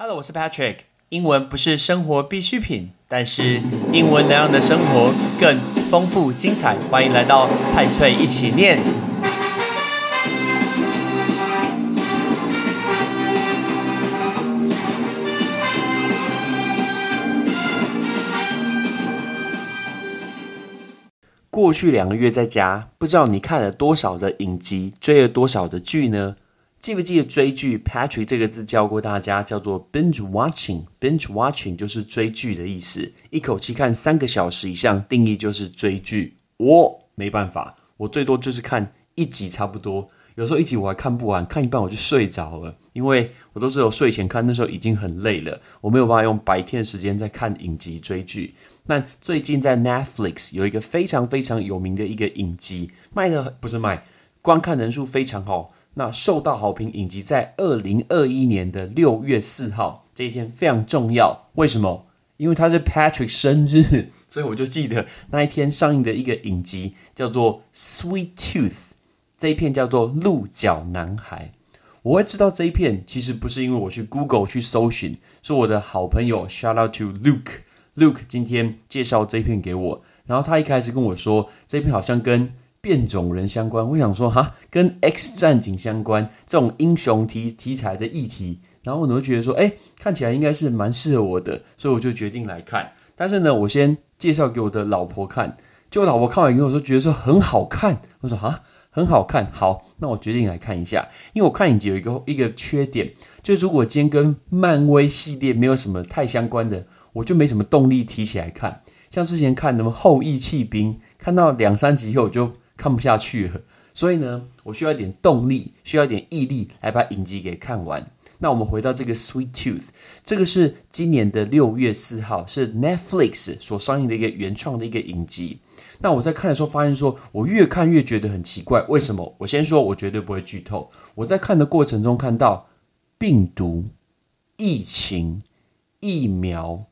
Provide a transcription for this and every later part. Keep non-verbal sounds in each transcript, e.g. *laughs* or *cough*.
Hello，我是 Patrick。英文不是生活必需品，但是英文能让你的生活更丰富精彩。欢迎来到派翠一起念。过去两个月在家，不知道你看了多少的影集，追了多少的剧呢？记不记得追剧？Patrick 这个字教过大家，叫做 binge watching。binge watching 就是追剧的意思，一口气看三个小时以上，定义就是追剧。我没办法，我最多就是看一集差不多，有时候一集我还看不完，看一半我就睡着了，因为我都是有睡前看，那时候已经很累了，我没有办法用白天的时间在看影集追剧。那最近在 Netflix 有一个非常非常有名的一个影集，卖的不是卖，观看人数非常好。那受到好评影集在二零二一年的六月四号这一天非常重要，为什么？因为他是 Patrick 生日，*laughs* 所以我就记得那一天上映的一个影集叫做《Sweet Tooth》，这一片叫做《鹿角男孩》。我会知道这一片，其实不是因为我去 Google 去搜寻，是我的好朋友 Shout out to Luke，Luke 今天介绍这一片给我，然后他一开始跟我说，这一片好像跟变种人相关，我想说哈，跟 X 战警相关这种英雄题题材的议题，然后我就觉得说，哎，看起来应该是蛮适合我的，所以我就决定来看。但是呢，我先介绍给我的老婆看，就我老婆看完以后说，觉得说很好看。我说啊，很好看，好，那我决定来看一下。因为我看影集有一个一个缺点，就如果今天跟漫威系列没有什么太相关的，我就没什么动力提起来看。像之前看什么后羿弃兵，看到两三集以后我就。看不下去了，所以呢，我需要一点动力，需要一点毅力来把影集给看完。那我们回到这个《Sweet Tooth》，这个是今年的六月四号，是 Netflix 所上映的一个原创的一个影集。那我在看的时候发现，说我越看越觉得很奇怪，为什么？我先说，我绝对不会剧透。我在看的过程中看到病毒、疫情、疫苗、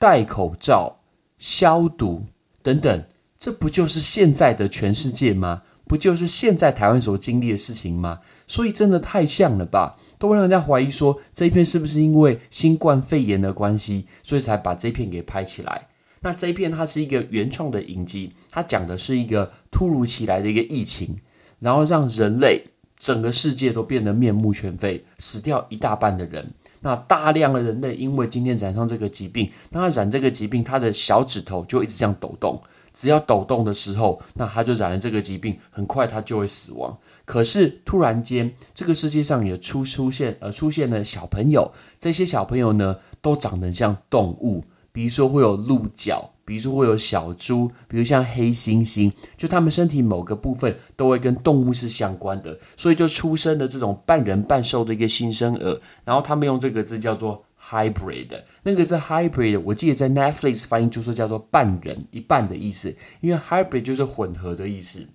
戴口罩、消毒等等。这不就是现在的全世界吗？不就是现在台湾所经历的事情吗？所以真的太像了吧，都会让人家怀疑说这一片是不是因为新冠肺炎的关系，所以才把这片给拍起来。那这一片它是一个原创的影集，它讲的是一个突如其来的一个疫情，然后让人类整个世界都变得面目全非，死掉一大半的人。那大量的人类因为今天染上这个疾病，当他染这个疾病，他的小指头就一直这样抖动。只要抖动的时候，那他就染了这个疾病，很快他就会死亡。可是突然间，这个世界上也出出现呃出现了小朋友，这些小朋友呢都长得像动物，比如说会有鹿角，比如说会有小猪，比如像黑猩猩，就他们身体某个部分都会跟动物是相关的，所以就出生了这种半人半兽的一个新生儿。然后他们用这个字叫做。Hybrid，那个是 hybrid，我记得在 Netflix 翻译就是叫做半人一半的意思，因为 hybrid 就是混合的意思。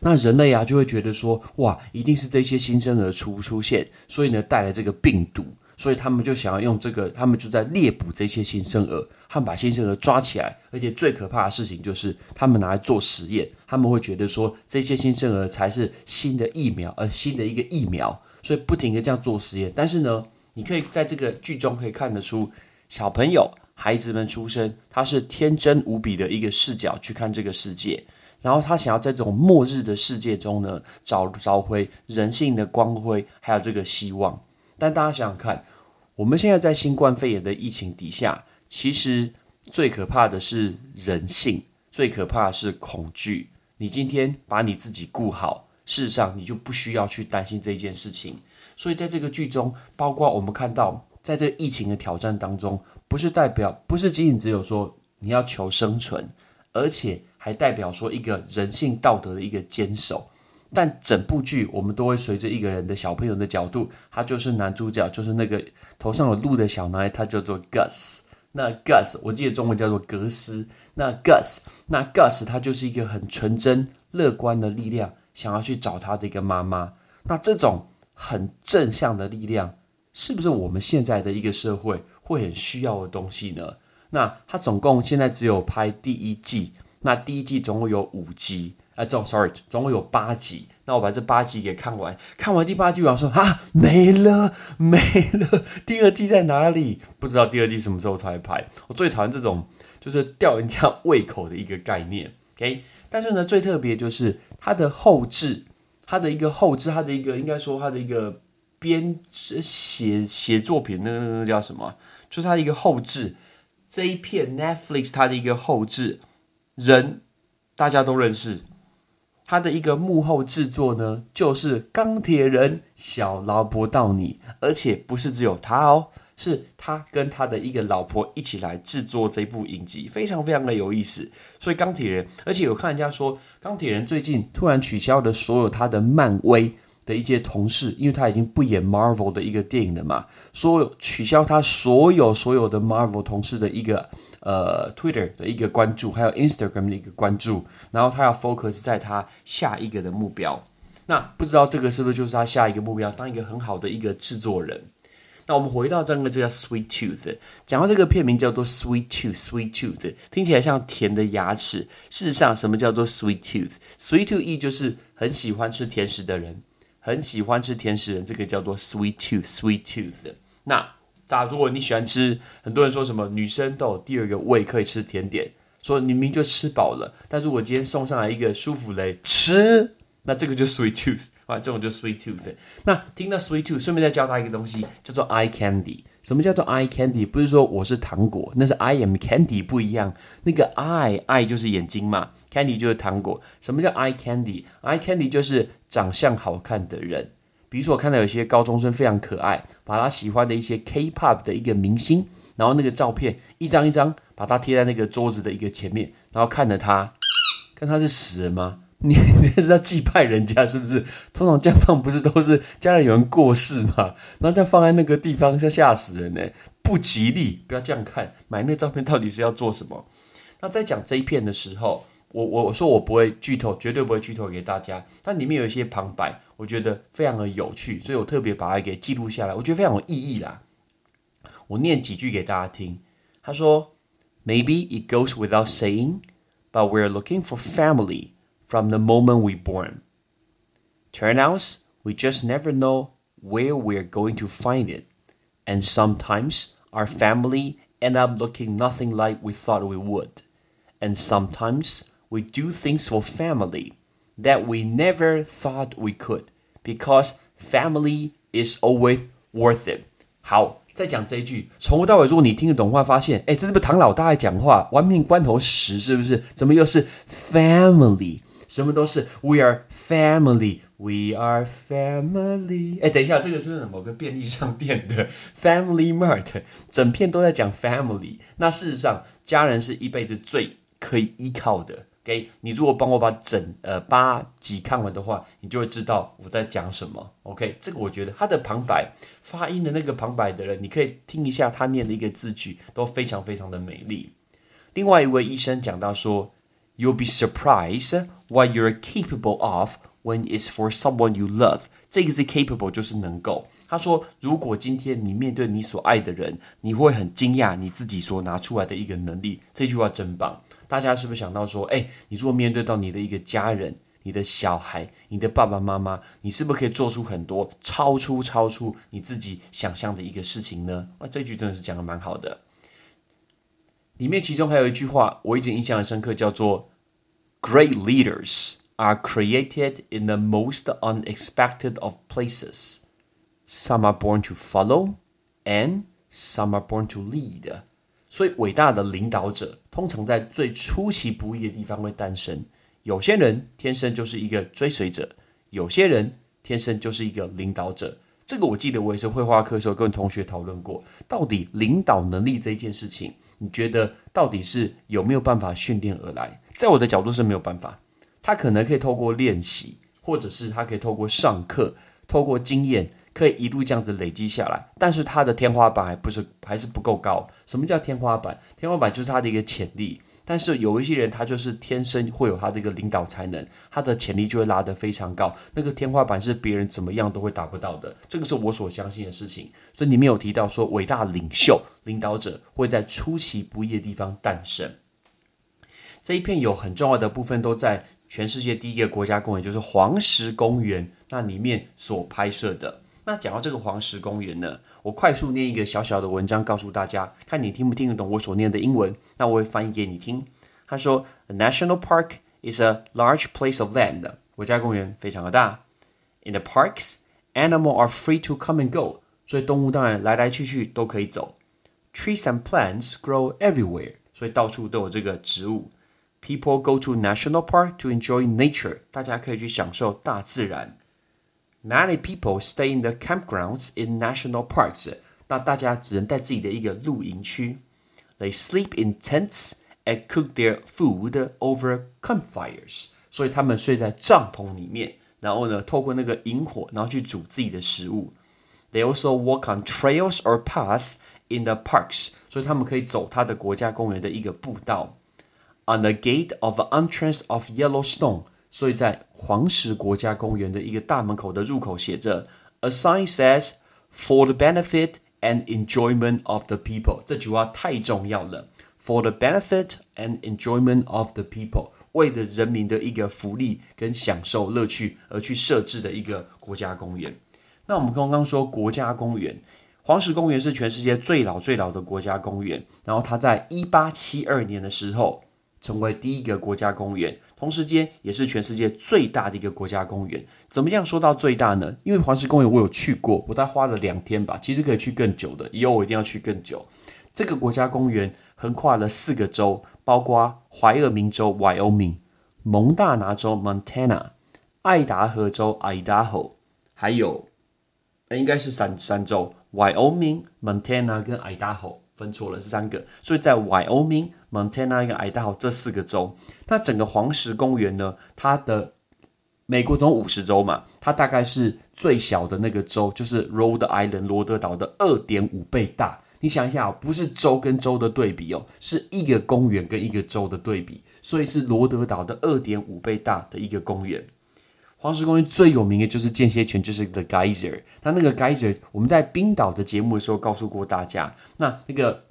那人类啊就会觉得说，哇，一定是这些新生儿出出现，所以呢带来这个病毒，所以他们就想要用这个，他们就在猎捕这些新生儿，他们把新生儿抓起来，而且最可怕的事情就是他们拿来做实验，他们会觉得说这些新生儿才是新的疫苗，呃，新的一个疫苗，所以不停的这样做实验，但是呢。你可以在这个剧中可以看得出，小朋友、孩子们出生，他是天真无比的一个视角去看这个世界，然后他想要在这种末日的世界中呢，找找回人性的光辉，还有这个希望。但大家想想看，我们现在在新冠肺炎的疫情底下，其实最可怕的是人性，最可怕的是恐惧。你今天把你自己顾好，事实上你就不需要去担心这件事情。所以在这个剧中，包括我们看到，在这疫情的挑战当中，不是代表，不是仅仅只有说你要求生存，而且还代表说一个人性道德的一个坚守。但整部剧我们都会随着一个人的小朋友的角度，他就是男主角，就是那个头上有鹿的小男孩，他叫做 Gus。那 Gus 我记得中文叫做格斯。那 Gus，那 Gus 他就是一个很纯真、乐观的力量，想要去找他的一个妈妈。那这种。很正向的力量，是不是我们现在的一个社会会很需要的东西呢？那它总共现在只有拍第一季，那第一季总共有五集，啊，总 sorry，总共有八集。那我把这八集给看完，看完第八集，我要说啊，没了，没了，第二季在哪里？不知道第二季什么时候才拍。我最讨厌这种就是吊人家胃口的一个概念。OK，但是呢，最特别就是它的后置，它的一个后置，它的一个应该说它的一个编写写作品，那那那叫什么？就是它一个后置。这一片 Netflix 它的一个后置人，大家都认识。他的一个幕后制作呢，就是钢铁人小劳勃道尼，而且不是只有他哦，是他跟他的一个老婆一起来制作这部影集，非常非常的有意思。所以钢铁人，而且有看人家说，钢铁人最近突然取消了所有他的漫威。的一些同事，因为他已经不演 Marvel 的一个电影了嘛，所有取消他所有所有的 Marvel 同事的一个呃 Twitter 的一个关注，还有 Instagram 的一个关注，然后他要 focus 在他下一个的目标。那不知道这个是不是就是他下一个目标，当一个很好的一个制作人？那我们回到这个，就叫 Sweet Tooth，讲到这个片名叫做 Sweet Tooth，Sweet Tooth 听起来像甜的牙齿。事实上，什么叫做 Sweet Tooth？Sweet Tooth 就是很喜欢吃甜食的人。很喜欢吃甜食人，这个叫做 sweet tooth，sweet tooth。那大家如果你喜欢吃，很多人说什么女生都有第二个胃可以吃甜点，说你明明就吃饱了，但如果今天送上来一个舒芙蕾吃，那这个就 sweet tooth 啊，这种就 sweet tooth。那听到 sweet tooth，顺便再教他一个东西，叫做 eye candy。什么叫做 eye candy？不是说我是糖果，那是 I am candy 不一样。那个 eye eye 就是眼睛嘛，candy 就是糖果。什么叫 eye candy？eye candy 就是长相好看的人。比如说我看到有些高中生非常可爱，把他喜欢的一些 K-pop 的一个明星，然后那个照片一张一张把它贴在那个桌子的一个前面，然后看着他，看他是死人吗？你 *laughs* 这是要祭拜人家是不是？通常这样放不是都是家人有人过世嘛？然后再放在那个地方，要吓死人呢，不吉利！不要这样看，买那照片到底是要做什么？那在讲这一片的时候，我我我说我不会剧透，绝对不会剧透给大家。但里面有一些旁白，我觉得非常的有趣，所以我特别把它给记录下来，我觉得非常有意义啦。我念几句给大家听。他说：“Maybe it goes without saying, but we're looking for family.” from the moment we born. Turnouts, we just never know where we're going to find it. And sometimes our family end up looking nothing like we thought we would. And sometimes we do things for family that we never thought we could because family is always worth it. 好，再讲这一句，从头到尾，如果你听得懂话，发现，哎，这是不是唐老大在讲话？玩命关头时是不是？怎么又是 family？ 什么都是，We are family, We are family。哎，等一下，这个是不是某个便利商店的 Family Mart？整片都在讲 family。那事实上，家人是一辈子最可以依靠的。OK，你如果帮我把整呃八集看完的话，你就会知道我在讲什么。OK，这个我觉得他的旁白发音的那个旁白的人，你可以听一下他念的一个字句，都非常非常的美丽。另外一位医生讲到说。You'll be surprised what you're capable of when it's for someone you love。这个是 capable 就是能够。他说，如果今天你面对你所爱的人，你会很惊讶你自己所拿出来的一个能力。这句话真棒。大家是不是想到说，哎，你如果面对到你的一个家人、你的小孩、你的爸爸妈妈，你是不是可以做出很多超出、超出你自己想象的一个事情呢？啊，这句真的是讲的蛮好的。里面其中还有一句话，我一直印象很深刻，叫做 “Great leaders are created in the most unexpected of places. Some are born to follow, and some are born to lead.” 所以，伟大的领导者通常在最出其不意的地方会诞生。有些人天生就是一个追随者，有些人天生就是一个领导者。这个我记得，我也是绘画课的时候跟同学讨论过，到底领导能力这一件事情，你觉得到底是有没有办法训练而来？在我的角度是没有办法，他可能可以透过练习，或者是他可以透过上课，透过经验。可以一路这样子累积下来，但是它的天花板还不是还是不够高。什么叫天花板？天花板就是他的一个潜力。但是有一些人，他就是天生会有他的一个领导才能，他的潜力就会拉得非常高。那个天花板是别人怎么样都会达不到的，这个是我所相信的事情。所以里面有提到说，伟大领袖、领导者会在出其不意的地方诞生。这一片有很重要的部分都在全世界第一个国家公园就是黄石公园，那里面所拍摄的。那讲到这个黄石公园呢，我快速念一个小小的文章告诉大家，看你听不听得懂我所念的英文。那我会翻译给你听。他说：“A national park is a large place of land。国家公园非常的大。In the parks, animals are free to come and go。所以动物当然来来去去都可以走。Trees and plants grow everywhere。所以到处都有这个植物。People go to national park to enjoy nature。大家可以去享受大自然。Many people stay in the campgrounds in national parks。那大家只能在自己的一个露营区。They sleep in tents and cook their food over campfires。所以他们睡在帐篷里面，然后呢，透过那个萤火，然后去煮自己的食物。They also walk on trails or paths in the parks。所以他们可以走它的国家公园的一个步道。On the gate of the entrance of Yellowstone。 所以在黄石国家公园的一个大门口的入口写着：“A sign says for the benefit and enjoyment of the people。”这句话太重要了，“for the benefit and enjoyment of the people”，为了人民的一个福利跟享受乐趣而去设置的一个国家公园。那我们刚刚说国家公园，黄石公园是全世界最老最老的国家公园，然后它在一八七二年的时候。成为第一个国家公园，同时间也是全世界最大的一个国家公园。怎么样说到最大呢？因为黄石公园我有去过，我大概花了两天吧，其实可以去更久的。以后我一定要去更久。这个国家公园横跨了四个州，包括怀俄明州 （Wyoming）、蒙大拿州 （Montana）、爱达荷州 （Idaho），还有应该是三三州：Wyoming、Montana 跟 Idaho。分错了是三个，所以在 Wyoming、Montana 跟 Idaho 这四个州，那整个黄石公园呢，它的美国总五十州嘛，它大概是最小的那个州，就是 Rhode Island 罗德岛的二点五倍大。你想一下不是州跟州的对比哦，是一个公园跟一个州的对比，所以是罗德岛的二点五倍大的一个公园。黄石公园最有名的就是间歇泉，就是 The Geyser。那那个 Geyser，我们在冰岛的节目的时候告诉过大家，那那个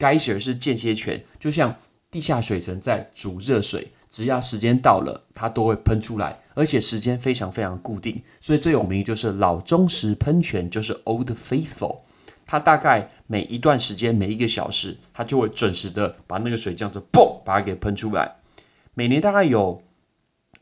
Geyser 是间歇泉，就像地下水层在煮热水，只要时间到了，它都会喷出来，而且时间非常非常固定。所以最有名就是老忠实喷泉，就是 Old Faithful。它大概每一段时间，每一个小时，它就会准时的把那个水这样子嘣，把它给喷出来。每年大概有。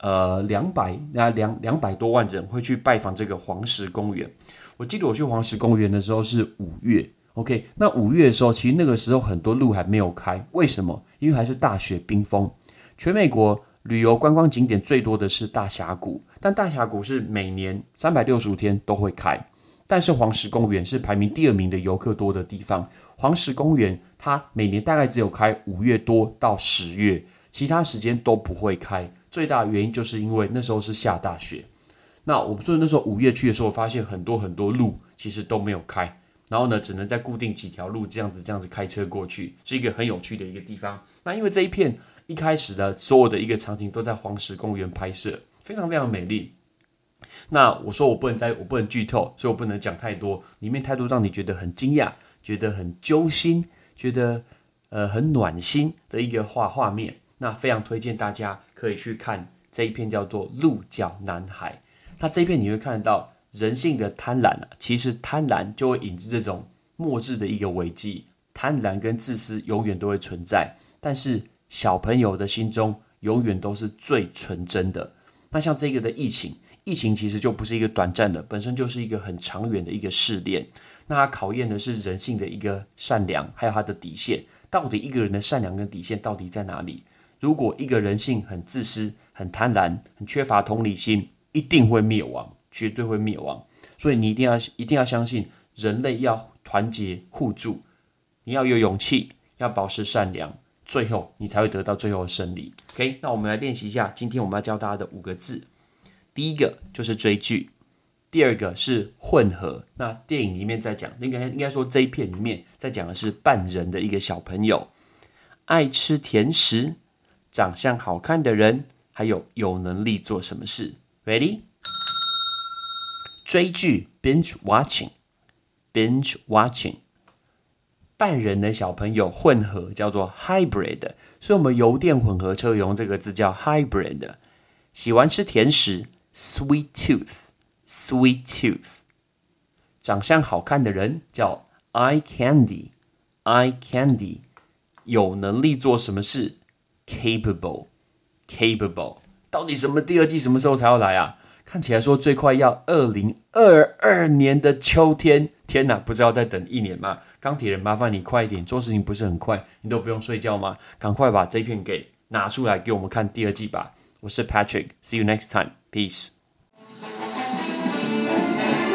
呃，两百那两两百多万人会去拜访这个黄石公园。我记得我去黄石公园的时候是五月，OK。那五月的时候，其实那个时候很多路还没有开，为什么？因为还是大雪冰封。全美国旅游观光景点最多的是大峡谷，但大峡谷是每年三百六十五天都会开，但是黄石公园是排名第二名的游客多的地方。黄石公园它每年大概只有开五月多到十月，其他时间都不会开。最大的原因就是因为那时候是下大雪，那我们说那时候五月去的时候，发现很多很多路其实都没有开，然后呢，只能在固定几条路这样子这样子开车过去，是一个很有趣的一个地方。那因为这一片一开始的所有的一个场景都在黄石公园拍摄，非常非常美丽。那我说我不能在我不能剧透，所以我不能讲太多，里面太多让你觉得很惊讶、觉得很揪心、觉得呃很暖心的一个画画面。那非常推荐大家可以去看这一片叫做《鹿角男孩》。那这一片你会看到人性的贪婪啊，其实贪婪就会引致这种末日的一个危机。贪婪跟自私永远都会存在，但是小朋友的心中永远都是最纯真的。那像这个的疫情，疫情其实就不是一个短暂的，本身就是一个很长远的一个试炼。那它考验的是人性的一个善良，还有它的底线。到底一个人的善良跟底线到底在哪里？如果一个人性很自私、很贪婪、很缺乏同理心，一定会灭亡，绝对会灭亡。所以你一定要、一定要相信，人类要团结互助，你要有勇气，要保持善良，最后你才会得到最后的胜利。OK，那我们来练习一下，今天我们要教大家的五个字。第一个就是追剧，第二个是混合。那电影里面在讲，应该应该说这一片里面在讲的是半人的一个小朋友，爱吃甜食。长相好看的人，还有有能力做什么事？Ready？追剧 binge watching，binge watching。半人的小朋友混合叫做 hybrid，所以我们油电混合车用这个字叫 hybrid。喜欢吃甜食，sweet tooth，sweet tooth。长相好看的人叫 eye candy，eye candy。有能力做什么事，capable，capable。到底什么第二季什么时候才要来啊？看起来说最快要二零二二年的秋天。天哪，不是要再等一年吗？钢铁人，麻烦你快一点，做事情不是很快，你都不用睡觉吗？赶快把这片给拿出来给我们看第二季吧。我是 Patrick，see you next time，peace。